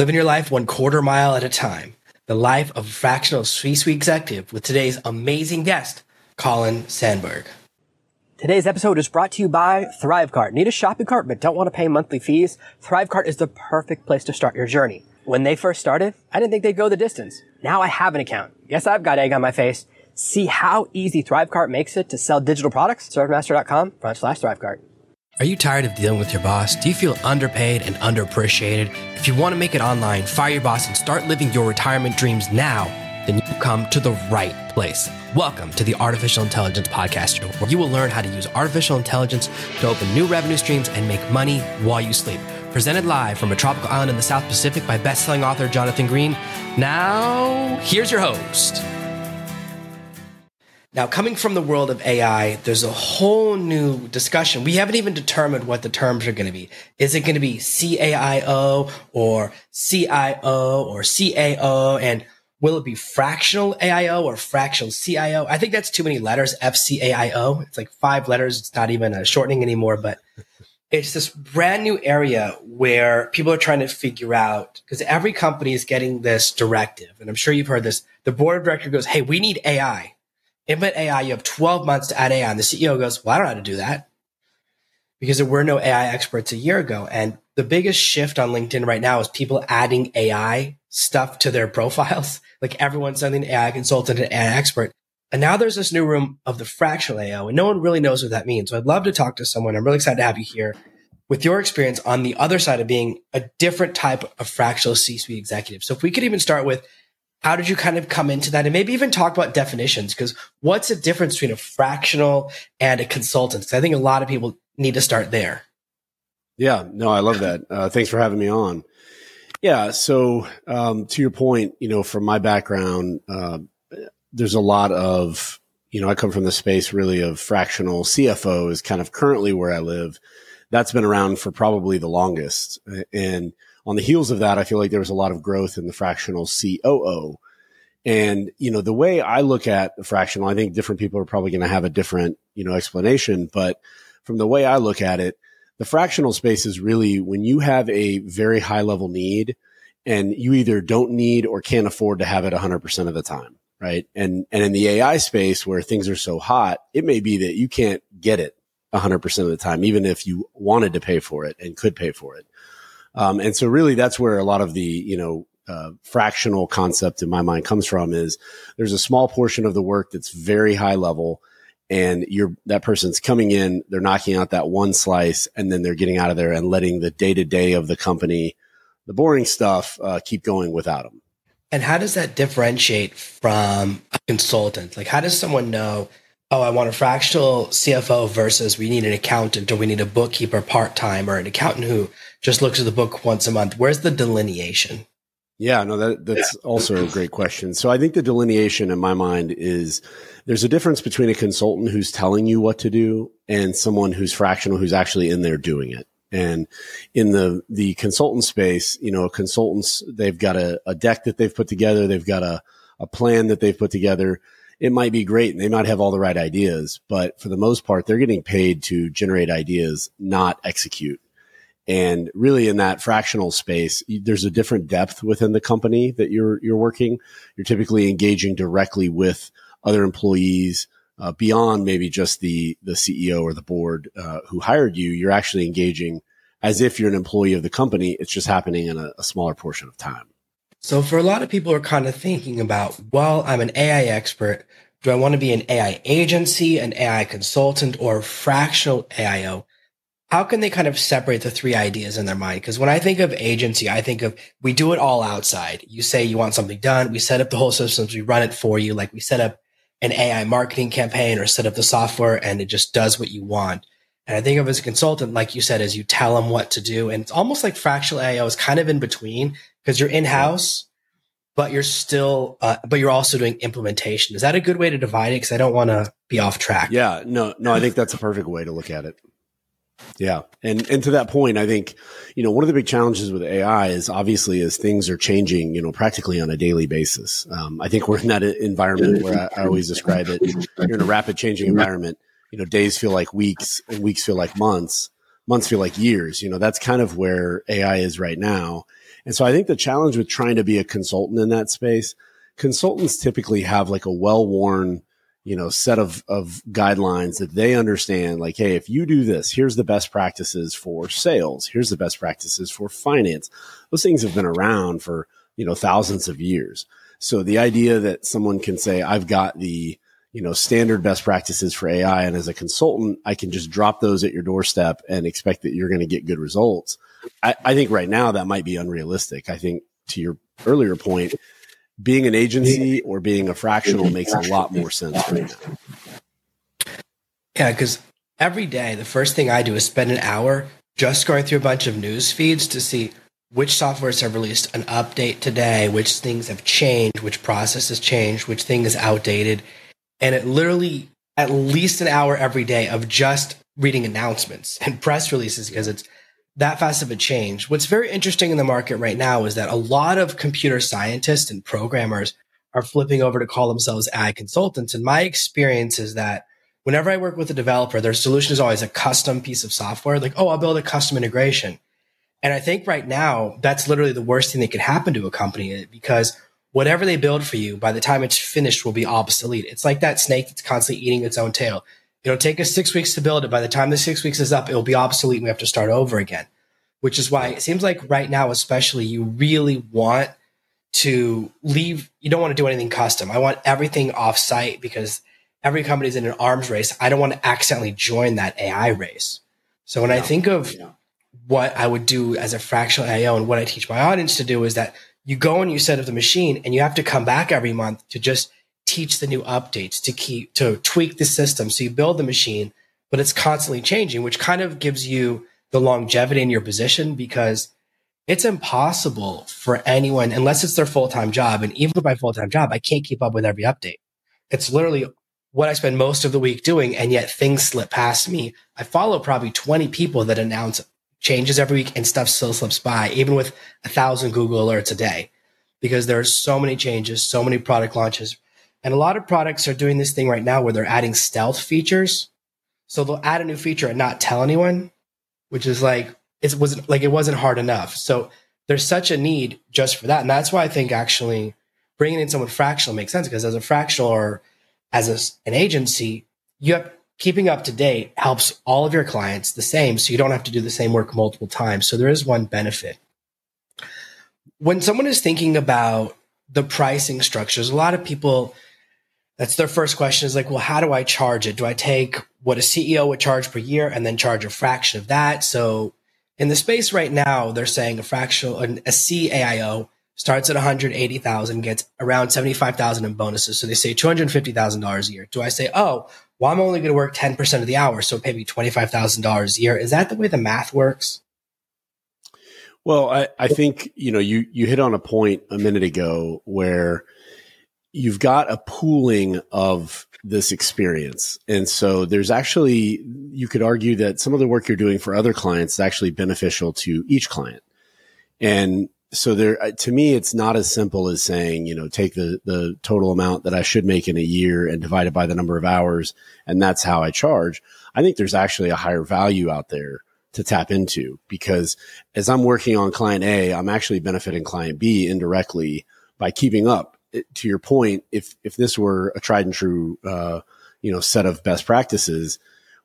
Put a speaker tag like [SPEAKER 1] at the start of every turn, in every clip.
[SPEAKER 1] Living your life one quarter mile at a time. The life of a fractional C-suite executive with today's amazing guest, Colin Sanburg.
[SPEAKER 2] Today's episode is brought to you by Thrivecart. Need a shopping cart but don't want to pay monthly fees? Thrivecart is the perfect place to start your journey. When they first started, I didn't think they'd go the distance. Now I have an account. Yes, I've got egg on my face. See how easy Thrivecart makes it to sell digital products? Servemaster.com front slash Thrivecart.
[SPEAKER 1] Are you tired of dealing with your boss? Do you feel underpaid and underappreciated? If you want to make it online, fire your boss, and start living your retirement dreams now, then you come to the right place. Welcome to the Artificial Intelligence Podcast where you will learn how to use artificial intelligence to open new revenue streams and make money while you sleep. Presented live from a tropical island in the South Pacific by best-selling author Jonathan Green. Now, here's your host. Now, coming from the world of AI, there's a whole new discussion. We haven't even determined what the terms are going to be. Is it going to be CAIO or CIO or CAO? And will it be fractional AIO or fractional CIO? I think that's too many letters, FCAIO. It's like five letters. It's not even a shortening anymore, but it's this brand new area where people are trying to figure out because every company is getting this directive. And I'm sure you've heard this. The board of director goes, Hey, we need AI implement AI, you have 12 months to add AI. And the CEO goes, well, I don't know how to do that because there were no AI experts a year ago. And the biggest shift on LinkedIn right now is people adding AI stuff to their profiles. Like everyone's sending AI consultant and AI expert. And now there's this new room of the fractional AI, and no one really knows what that means. So I'd love to talk to someone. I'm really excited to have you here with your experience on the other side of being a different type of fractional C-suite executive. So if we could even start with how did you kind of come into that? And maybe even talk about definitions because what's the difference between a fractional and a consultant? I think a lot of people need to start there.
[SPEAKER 3] Yeah, no, I love that. Uh, thanks for having me on. Yeah, so um, to your point, you know, from my background, uh, there's a lot of, you know, I come from the space really of fractional CFO is kind of currently where I live. That's been around for probably the longest. And on the heels of that, I feel like there was a lot of growth in the fractional COO. And, you know, the way I look at the fractional, I think different people are probably going to have a different, you know, explanation. But from the way I look at it, the fractional space is really when you have a very high level need and you either don't need or can't afford to have it 100% of the time. Right. And, and in the AI space where things are so hot, it may be that you can't get it 100% of the time, even if you wanted to pay for it and could pay for it. Um, and so really that's where a lot of the, you know, uh, fractional concept in my mind comes from is there's a small portion of the work that's very high level and you're that person's coming in, they're knocking out that one slice and then they're getting out of there and letting the day to day of the company, the boring stuff, uh, keep going without them.
[SPEAKER 1] And how does that differentiate from a consultant? Like, how does someone know oh, I want a fractional CFO versus we need an accountant or we need a bookkeeper part time or an accountant who just looks at the book once a month. Where's the delineation?
[SPEAKER 3] Yeah, no, that, that's yeah. also a great question. So I think the delineation in my mind is there's a difference between a consultant who's telling you what to do and someone who's fractional who's actually in there doing it. And in the, the consultant space, you know, consultants, they've got a, a deck that they've put together. They've got a, a plan that they've put together it might be great and they might have all the right ideas, but for the most part, they're getting paid to generate ideas, not execute. And really in that fractional space, there's a different depth within the company that you're, you're working. You're typically engaging directly with other employees, uh, beyond maybe just the, the CEO or the board, uh, who hired you. You're actually engaging as if you're an employee of the company. It's just happening in a, a smaller portion of time.
[SPEAKER 1] So for a lot of people are kind of thinking about, well, I'm an AI expert. Do I want to be an AI agency, an AI consultant, or fractional AIO? How can they kind of separate the three ideas in their mind? Because when I think of agency, I think of we do it all outside. You say you want something done. We set up the whole systems. We run it for you. Like we set up an AI marketing campaign or set up the software and it just does what you want. And I think of as a consultant, like you said, as you tell them what to do. And it's almost like fractional AIO is kind of in between because you're in house, but you're still, uh, but you're also doing implementation. Is that a good way to divide it? Because I don't want to be off track.
[SPEAKER 3] Yeah, no, no, I think that's a perfect way to look at it. Yeah, and and to that point, I think you know one of the big challenges with AI is obviously as things are changing, you know, practically on a daily basis. Um, I think we're in that environment where I, I always describe it. You're in a rapid changing environment. You know, days feel like weeks, and weeks feel like months. Months feel like years. You know, that's kind of where AI is right now And so I think the challenge with trying to be a consultant in that space, consultants typically have like a well worn, you know, set of, of guidelines that they understand. Like, Hey, if you do this, here's the best practices for sales. Here's the best practices for finance. Those things have been around for, you know, thousands of years. So the idea that someone can say, I've got the, you know, standard best practices for AI. And as a consultant, I can just drop those at your doorstep and expect that you're going to get good results. I, I think right now that might be unrealistic. I think to your earlier point, being an agency or being a fractional makes a lot more sense right now.
[SPEAKER 1] Yeah, because every day the first thing I do is spend an hour just going through a bunch of news feeds to see which softwares have released an update today, which things have changed, which process has changed, which thing is outdated. And it literally at least an hour every day of just reading announcements and press releases because it's that fast of a change. What's very interesting in the market right now is that a lot of computer scientists and programmers are flipping over to call themselves AI consultants. And my experience is that whenever I work with a developer, their solution is always a custom piece of software. Like, oh, I'll build a custom integration. And I think right now that's literally the worst thing that could happen to a company eh, because whatever they build for you by the time it's finished will be obsolete. It's like that snake that's constantly eating its own tail. It'll take us six weeks to build it. By the time the six weeks is up, it will be obsolete and we have to start over again. Which is why it seems like right now, especially, you really want to leave. You don't want to do anything custom. I want everything off site because every company is in an arms race. I don't want to accidentally join that AI race. So when yeah. I think of yeah what I would do as a fractional AIO and what I teach my audience to do is that you go and you set up the machine and you have to come back every month to just teach the new updates to keep to tweak the system. So you build the machine, but it's constantly changing, which kind of gives you the longevity in your position because it's impossible for anyone unless it's their full-time job. And even with my full-time job, I can't keep up with every update. It's literally what I spend most of the week doing, and yet things slip past me. I follow probably 20 people that announce changes every week and stuff still slips by, even with a thousand Google alerts a day, because there are so many changes, so many product launches. And a lot of products are doing this thing right now where they're adding stealth features. So they'll add a new feature and not tell anyone, which is like, it wasn't like it wasn't hard enough. So there's such a need just for that. And that's why I think actually bringing in someone fractional makes sense because as a fractional or as a, an agency, you have keeping up to date helps all of your clients the same so you don't have to do the same work multiple times so there is one benefit when someone is thinking about the pricing structures a lot of people that's their first question is like well how do i charge it do i take what a ceo would charge per year and then charge a fraction of that so in the space right now they're saying a fractional a caio starts at 180,000 gets around 75,000 in bonuses so they say $250,000 a year do i say oh well, I'm only going to work 10% of the hour, so pay me $25,000 a year. Is that the way the math works?
[SPEAKER 3] Well, I, I think, you know, you, you hit on a point a minute ago where you've got a pooling of this experience. And so there's actually, you could argue that some of the work you're doing for other clients is actually beneficial to each client. And so there uh, to me it's not as simple as saying you know take the the total amount that i should make in a year and divide it by the number of hours and that's how i charge i think there's actually a higher value out there to tap into because as i'm working on client a i'm actually benefiting client b indirectly by keeping up to your point if if this were a tried and true uh, you know set of best practices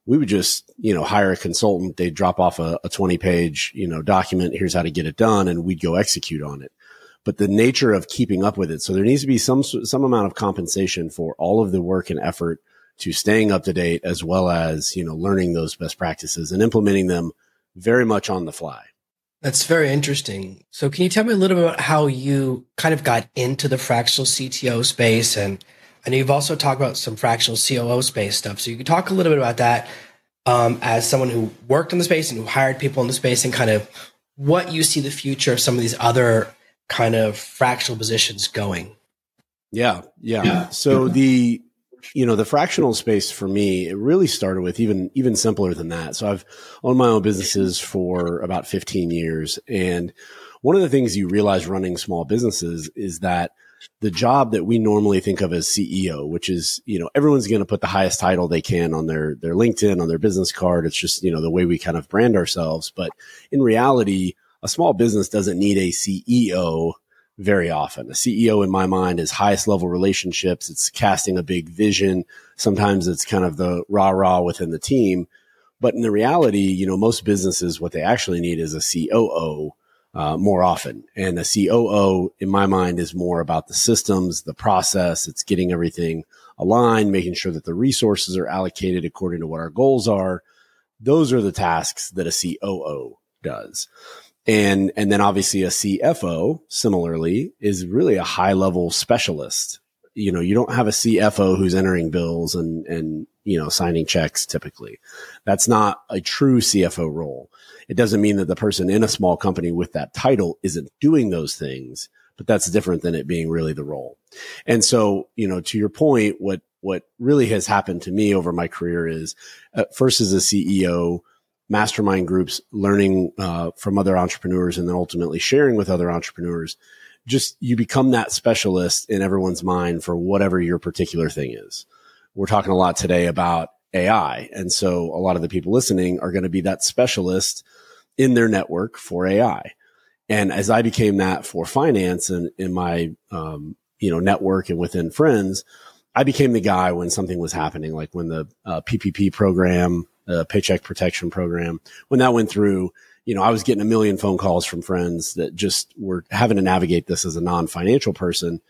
[SPEAKER 3] we would just, you know, hire a consultant. They'd drop off a, a 20 page, you know, document. Here's how to get it done. And we'd go execute on it. But the nature of keeping up with it. So there needs to be some, some amount of compensation for all of the work and effort to staying up to date as well as, you know, learning those best practices and implementing them very much on the fly.
[SPEAKER 1] That's very interesting. So can you tell me a little bit about how you kind of got into the fractional CTO space and I know you've also talked about some fractional COO space stuff. So you could talk a little bit about that um, as someone who worked in the space and who hired people in the space and kind of what you see the future of some of these other kind of fractional positions going.
[SPEAKER 3] Yeah, yeah. yeah. So the you know the fractional space for me it really started with even even simpler than that. So I've owned my own businesses for about 15 years and one of the things you realize running small businesses is that the job that we normally think of as CEO, which is, you know, everyone's going to put the highest title they can on their, their LinkedIn, on their business card. It's just, you know, the way we kind of brand ourselves. But in reality, a small business doesn't need a CEO very often. A CEO in my mind is highest level relationships. It's casting a big vision. Sometimes it's kind of the rah rah within the team. But in the reality, you know, most businesses, what they actually need is a COO uh, more often. And a COO, in my mind, is more about the systems, the process. It's getting everything aligned, making sure that the resources are allocated according to what our goals are. Those are the tasks that a COO does. And, and then obviously a CFO similarly is really a high level specialist. You know, you don't have a CFO who's entering bills and, and, you know, signing checks typically. That's not a true CFO role. It doesn't mean that the person in a small company with that title isn't doing those things, but that's different than it being really the role. And so, you know, to your point, what, what really has happened to me over my career is uh, first as a CEO, mastermind groups, learning uh, from other entrepreneurs, and then ultimately sharing with other entrepreneurs. Just you become that specialist in everyone's mind for whatever your particular thing is. We're talking a lot today about AI. And so a lot of the people listening are going to be that specialist in their network for AI. And as I became that for finance and in my, um, you know, network and within friends, I became the guy when something was happening, like when the uh, PPP program uh, Paycheck Protection Program. When that went through, you know, I was getting a million phone calls from friends that just were having to navigate this as a non-financial person.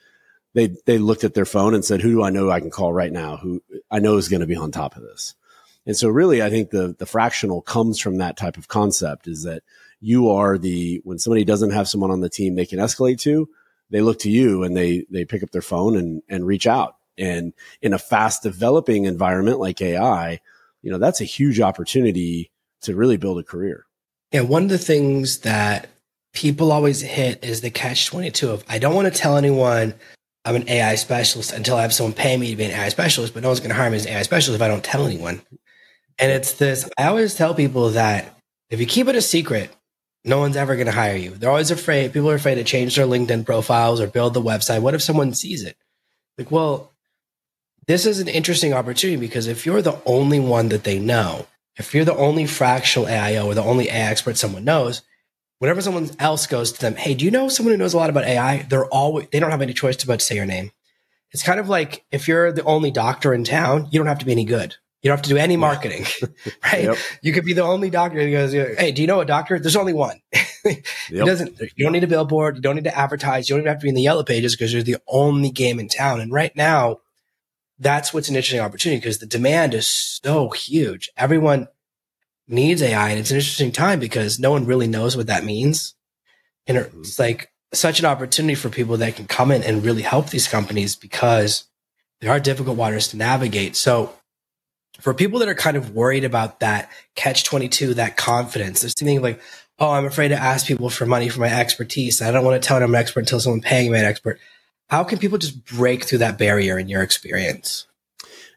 [SPEAKER 3] They they looked at their phone and said, "Who do I know I can call right now? Who I know is going to be on top of this?" And so, really, I think the the fractional comes from that type of concept: is that you are the when somebody doesn't have someone on the team they can escalate to, they look to you and they they pick up their phone and and reach out. And in a fast developing environment like AI, you know, that's a huge opportunity to really build a career.
[SPEAKER 1] Yeah. One of the things that people always hit is the catch 22 of I don't want to tell anyone I'm an AI specialist until I have someone pay me to be an AI specialist, but no one's going to hire me as an AI specialist if I don't tell anyone. And it's this I always tell people that if you keep it a secret, no one's ever going to hire you. They're always afraid. People are afraid to change their LinkedIn profiles or build the website. What if someone sees it? Like, well, this is an interesting opportunity because if you're the only one that they know, if you're the only fractional AIO or the only AI expert someone knows, whenever someone else goes to them, hey, do you know someone who knows a lot about AI? They're always they don't have any choice but to say your name. It's kind of like if you're the only doctor in town, you don't have to be any good. You don't have to do any marketing, right? Yep. You could be the only doctor who goes, "Hey, do you know a doctor? There's only one." yep. doesn't. You don't need a billboard. You don't need to advertise. You don't even have to be in the yellow pages because you're the only game in town. And right now, that's what's an interesting opportunity because the demand is so huge. Everyone needs AI and it's an interesting time because no one really knows what that means. And mm-hmm. it's like such an opportunity for people that can come in and really help these companies because there are difficult waters to navigate. So for people that are kind of worried about that catch 22, that confidence, there's something like, oh, I'm afraid to ask people for money for my expertise. I don't want to tell them I'm an expert until someone paying me an expert. How can people just break through that barrier in your experience?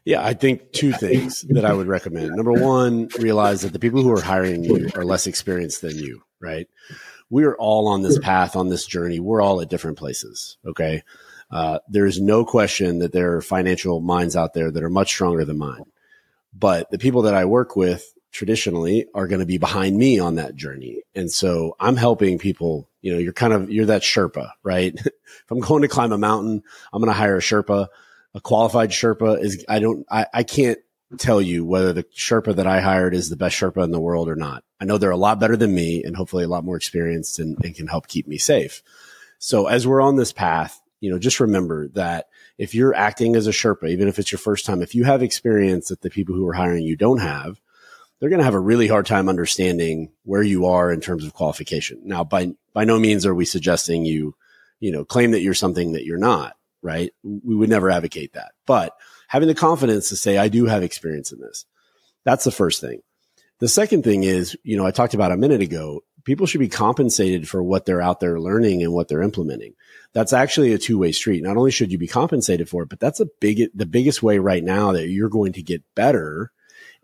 [SPEAKER 3] Yeah, I think two things that I would recommend. Number one, realize that the people who are hiring you are less experienced than you, right? We are all on this path, on this journey. We're all at different places. Okay. Uh, there's no question that there are financial minds out there that are much stronger than mine. But the people that I work with traditionally are going to be behind me on that journey. And so I'm helping people, you know, you're kind of, you're that Sherpa, right? if I'm going to climb a mountain, I'm going to hire a Sherpa. A qualified Sherpa is, I don't, I, I can't tell you whether the Sherpa that I hired is the best Sherpa in the world or not. I know they're a lot better than me and hopefully a lot more experienced and, and can help keep me safe. So as we're on this path, you know, just remember that if you're acting as a Sherpa, even if it's your first time, if you have experience that the people who are hiring you don't have, they're going to have a really hard time understanding where you are in terms of qualification. Now, by, by no means are we suggesting you, you know, claim that you're something that you're not, right? We would never advocate that, but having the confidence to say, I do have experience in this. That's the first thing. The second thing is, you know, I talked about a minute ago, people should be compensated for what they're out there learning and what they're implementing. That's actually a two way street. Not only should you be compensated for it, but that's a big, the biggest way right now that you're going to get better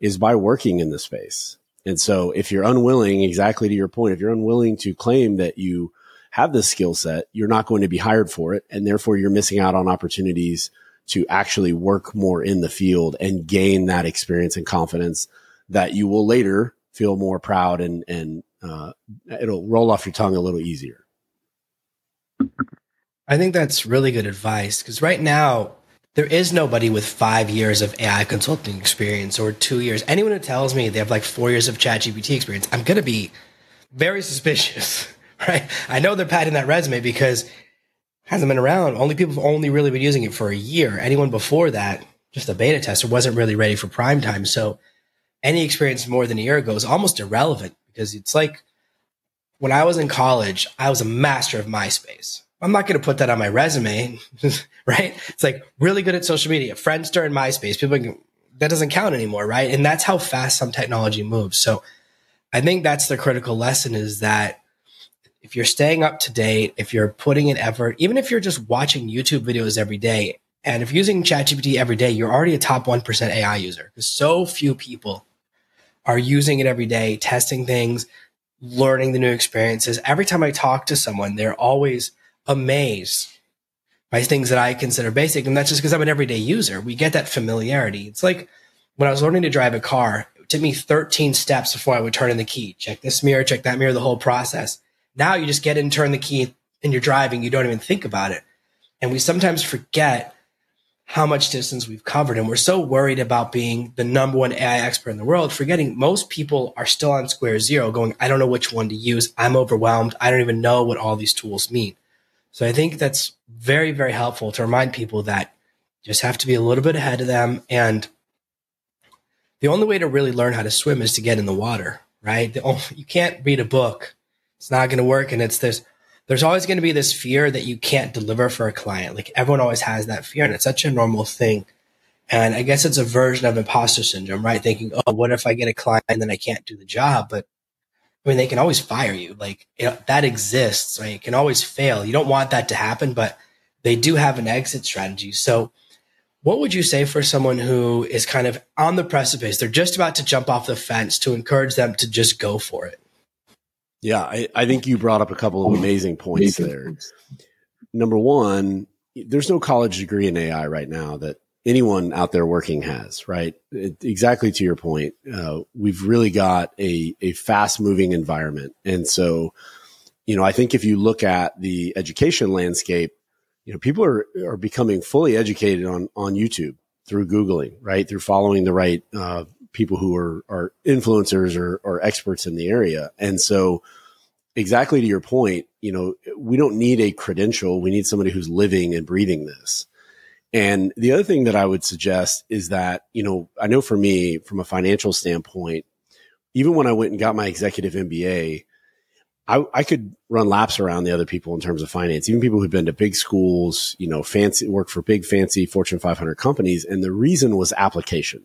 [SPEAKER 3] is by working in the space. And so if you're unwilling, exactly to your point, if you're unwilling to claim that you have this skill set, you're not going to be hired for it. And therefore you're missing out on opportunities to actually work more in the field and gain that experience and confidence that you will later feel more proud and and uh, it'll roll off your tongue a little easier.
[SPEAKER 1] I think that's really good advice because right now there is nobody with five years of AI consulting experience or two years. Anyone who tells me they have like four years of ChatGPT experience, I'm going to be very suspicious, right? I know they're padding that resume because it hasn't been around. Only people have only really been using it for a year. Anyone before that, just a beta tester, wasn't really ready for prime time. So any experience more than a year ago is almost irrelevant because it's like when I was in college, I was a master of MySpace. I'm not going to put that on my resume, right? It's like really good at social media, Friendster and MySpace. People can, that doesn't count anymore, right? And that's how fast some technology moves. So I think that's the critical lesson is that if you're staying up to date, if you're putting in effort, even if you're just watching YouTube videos every day, and if using ChatGPT every day, you're already a top 1% AI user because so few people are using it every day, testing things, learning the new experiences. Every time I talk to someone, they're always amazed by things that I consider basic. And that's just because I'm an everyday user. We get that familiarity. It's like when I was learning to drive a car, it took me 13 steps before I would turn in the key. Check this mirror, check that mirror, the whole process. Now you just get in, turn the key, and you're driving. You don't even think about it. And we sometimes forget how much distance we've covered. And we're so worried about being the number one AI expert in the world, forgetting most people are still on square zero going, I don't know which one to use. I'm overwhelmed. I don't even know what all these tools mean. So I think that's very, very helpful to remind people that just have to be a little bit ahead of them. And the only way to really learn how to swim is to get in the water, right? The only, you can't read a book. It's not going to work. And it's this, there's always going to be this fear that you can't deliver for a client. Like everyone always has that fear, and it's such a normal thing. And I guess it's a version of imposter syndrome, right? Thinking, oh, what if I get a client and then I can't do the job? But I mean, they can always fire you. Like you know, that exists, right? It can always fail. You don't want that to happen, but they do have an exit strategy. So, what would you say for someone who is kind of on the precipice? They're just about to jump off the fence to encourage them to just go for it.
[SPEAKER 3] Yeah, I, I think you brought up a couple of amazing points there. Number one, there's no college degree in AI right now that anyone out there working has, right? It, exactly to your point. Uh, we've really got a, a fast moving environment. And so, you know, I think if you look at the education landscape, you know, people are, are becoming fully educated on, on YouTube through Googling, right? Through following the right, uh, people who are, are influencers or, or experts in the area. And so exactly to your point, you know, we don't need a credential. We need somebody who's living and breathing this. And the other thing that I would suggest is that, you know, I know for me, from a financial standpoint, even when I went and got my executive MBA, I, I, could run laps around the other people in terms of finance, even people who'd been to big schools, you know, fancy work for big, fancy Fortune 500 companies. And the reason was application.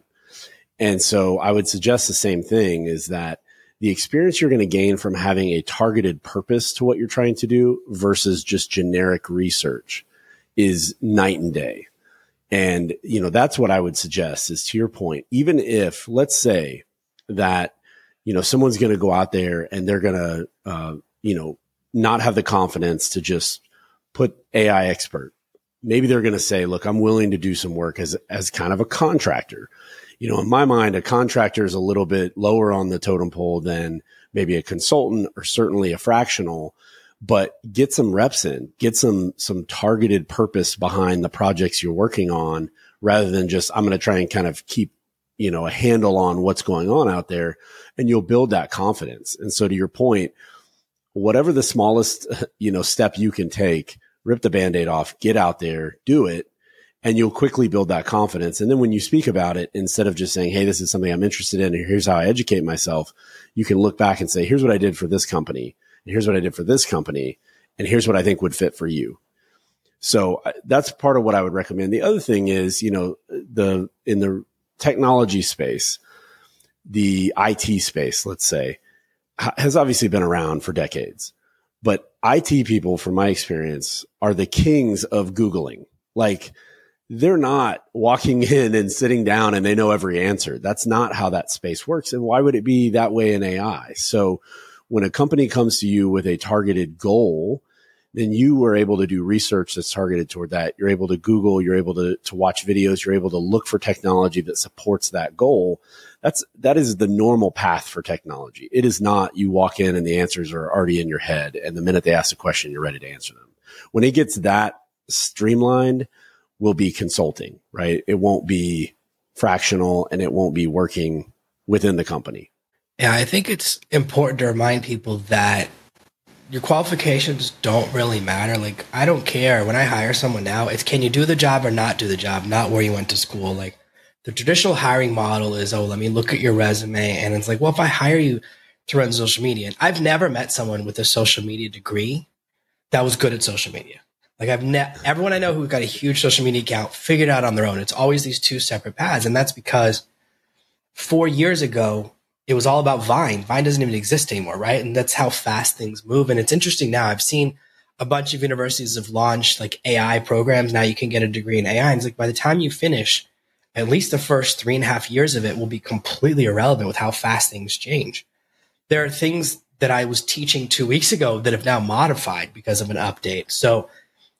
[SPEAKER 3] And so I would suggest the same thing is that the experience you're going to gain from having a targeted purpose to what you're trying to do versus just generic research is night and day. And, you know, that's what I would suggest is to your point, even if let's say that, you know, someone's going to go out there and they're going to, uh, you know, not have the confidence to just put AI expert. Maybe they're going to say, look, I'm willing to do some work as, as kind of a contractor you know, in my mind, a contractor is a little bit lower on the totem pole than maybe a consultant or certainly a fractional, but get some reps in, get some, some targeted purpose behind the projects you're working on rather than just, I'm going to try and kind of keep, you know, a handle on what's going on out there and you'll build that confidence. And so to your point, whatever the smallest, you know, step you can take, rip the band-aid off, get out there, do it and you'll quickly build that confidence. And then when you speak about it, instead of just saying, Hey, this is something I'm interested in, here's how I educate myself, you can look back and say, here's what I did for this company. Here's what I did for this company. And here's what I think would fit for you. So uh, that's part of what I would recommend. The other thing is, you know, the, in the technology space, the IT space, let's say, has obviously been around for decades, but IT people, from my experience, are the kings of Googling. Like, they're not walking in and sitting down and they know every answer. That's not how that space works. And why would it be that way in AI? So when a company comes to you with a targeted goal, then you are able to do research that's targeted toward that. You're able to Google, you're able to, to watch videos, you're able to look for technology that supports that goal. That's, that is the normal path for technology. It is not you walk in and the answers are already in your head. And the minute they ask a question, you're ready to answer them. When it gets that streamlined, will be consulting, right? It won't be fractional and it won't be working within the company.
[SPEAKER 1] Yeah, I think it's important to remind people that your qualifications don't really matter. Like, I don't care when I hire someone now, it's can you do the job or not do the job, not where you went to school. Like, the traditional hiring model is, oh, let me look at your resume. And it's like, well, if I hire you to run social media, and I've never met someone with a social media degree that was good at social media. Like, I've ne- everyone I know who got a huge social media account figured out on their own. It's always these two separate paths. And that's because four years ago, it was all about Vine. Vine doesn't even exist anymore, right? And that's how fast things move. And it's interesting now. I've seen a bunch of universities have launched like AI programs. Now you can get a degree in AI. And it's like by the time you finish, at least the first three and a half years of it will be completely irrelevant with how fast things change. There are things that I was teaching two weeks ago that have now modified because of an update. So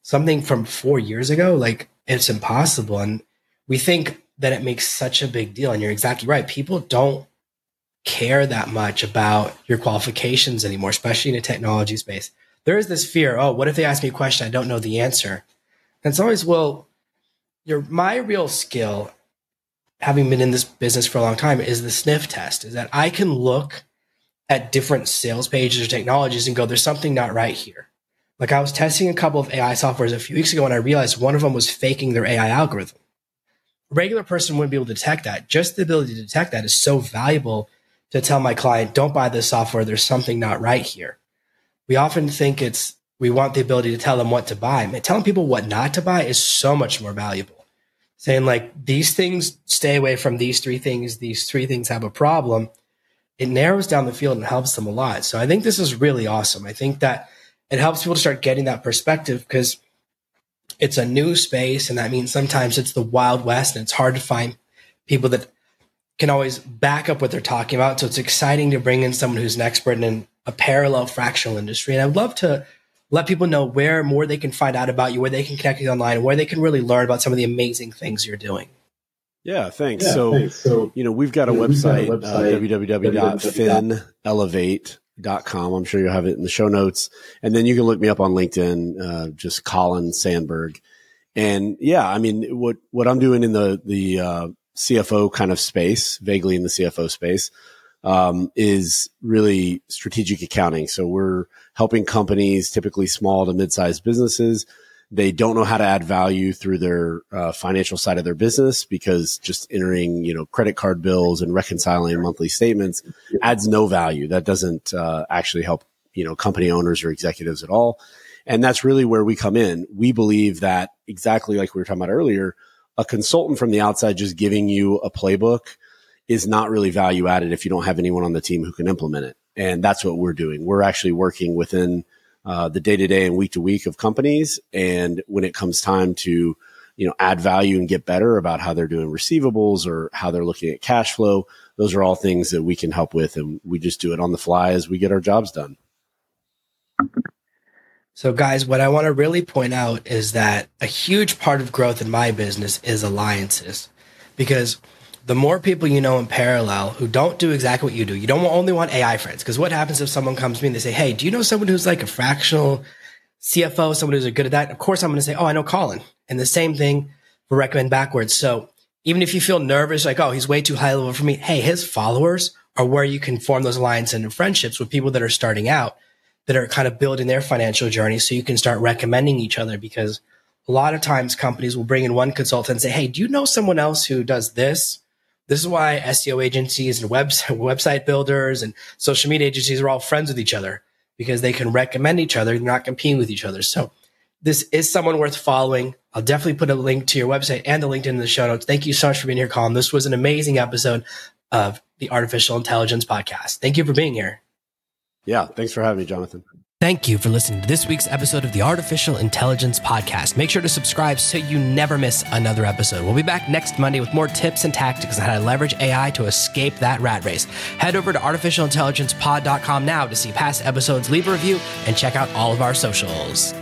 [SPEAKER 1] something from four years ago, like it's impossible. And we think that it makes such a big deal. And you're exactly right. People don't care that much about your qualifications anymore, especially in a technology space. There is this fear, oh, what if they ask me a question I don't know the answer? And it's always, well, your my real skill, having been in this business for a long time, is the sniff test, is that I can look at different sales pages or technologies and go, there's something not right here. Like I was testing a couple of AI softwares a few weeks ago and I realized one of them was faking their AI algorithm. A regular person wouldn't be able to detect that. Just the ability to detect that is so valuable to tell my client, don't buy this software. There's something not right here. We often think it's, we want the ability to tell them what to buy. telling people what not to buy is so much more valuable. Saying like, these things stay away from these three things. These three things have a problem. It narrows down the field and helps them a lot. So I think this is really awesome. I think that it helps people to start getting that perspective because it's a new space. And that means sometimes it's the wild west and it's hard to find people that can always back up what they're talking about. So it's exciting to bring in someone who's an expert in a parallel fractional industry. And I would love to let people know where more they can find out about you, where they can connect with you online, where they can really learn about some of the amazing things you're doing.
[SPEAKER 3] Yeah, thanks. Yeah, so, thanks. so, you know, we've got a website, got a website uh, www.finelevate.com. I'm sure you'll have it in the show notes. And then you can look me up on LinkedIn, uh, just Colin Sanburg. And yeah, I mean, what, what I'm doing in the, the, uh, CFO kind of space, vaguely in the CFO space, um, is really strategic accounting. So we're helping companies, typically small to mid-sized businesses. They don't know how to add value through their uh, financial side of their business because just entering, you know, credit card bills and reconciling monthly statements adds no value. That doesn't uh, actually help, you know, company owners or executives at all. And that's really where we come in. We believe that exactly like we were talking about earlier, a consultant from the outside just giving you a playbook is not really value added if you don't have anyone on the team who can implement it. And that's what we're doing. We're actually working within uh, the day to day and week to week of companies. And when it comes time to, you know, add value and get better about how they're doing receivables or how they're looking at cash flow, those are all things that we can help with. And we just do it on the fly as we get our jobs done.
[SPEAKER 1] So, guys, what I want to really point out is that a huge part of growth in my business is alliances because the more people you know in parallel who don't do exactly what you do, you don't only want AI friends. Because what happens if someone comes to me and they say, Hey, do you know someone who's like a fractional CFO, someone who's good at that? Of course, I'm going to say, Oh, I know Colin. And the same thing for recommend backwards. So even if you feel nervous, like, Oh, he's way too high level for me. Hey, his followers are where you can form those alliances and friendships with people that are starting out that are kind of building their financial journey so you can start recommending each other because a lot of times companies will bring in one consultant and say, Hey, do you know someone else who does this? This is why SEO agencies and website, website builders and social media agencies are all friends with each other because they can recommend each other. They're not competing with each other. So this is someone worth following. I'll definitely put a link to your website and the LinkedIn in the show notes. Thank you so much for being here, Colin. This was an amazing episode of the Artificial Intelligence Podcast. Thank you for being here.
[SPEAKER 3] Yeah. Thanks for having me, Jonathan.
[SPEAKER 1] Thank you for listening to this week's episode of the Artificial Intelligence Podcast. Make sure to subscribe so you never miss another episode. We'll be back next Monday with more tips and tactics on how to leverage AI to escape that rat race. Head over to artificialintelligencepod.com now to see past episodes, leave a review, and check out all of our socials.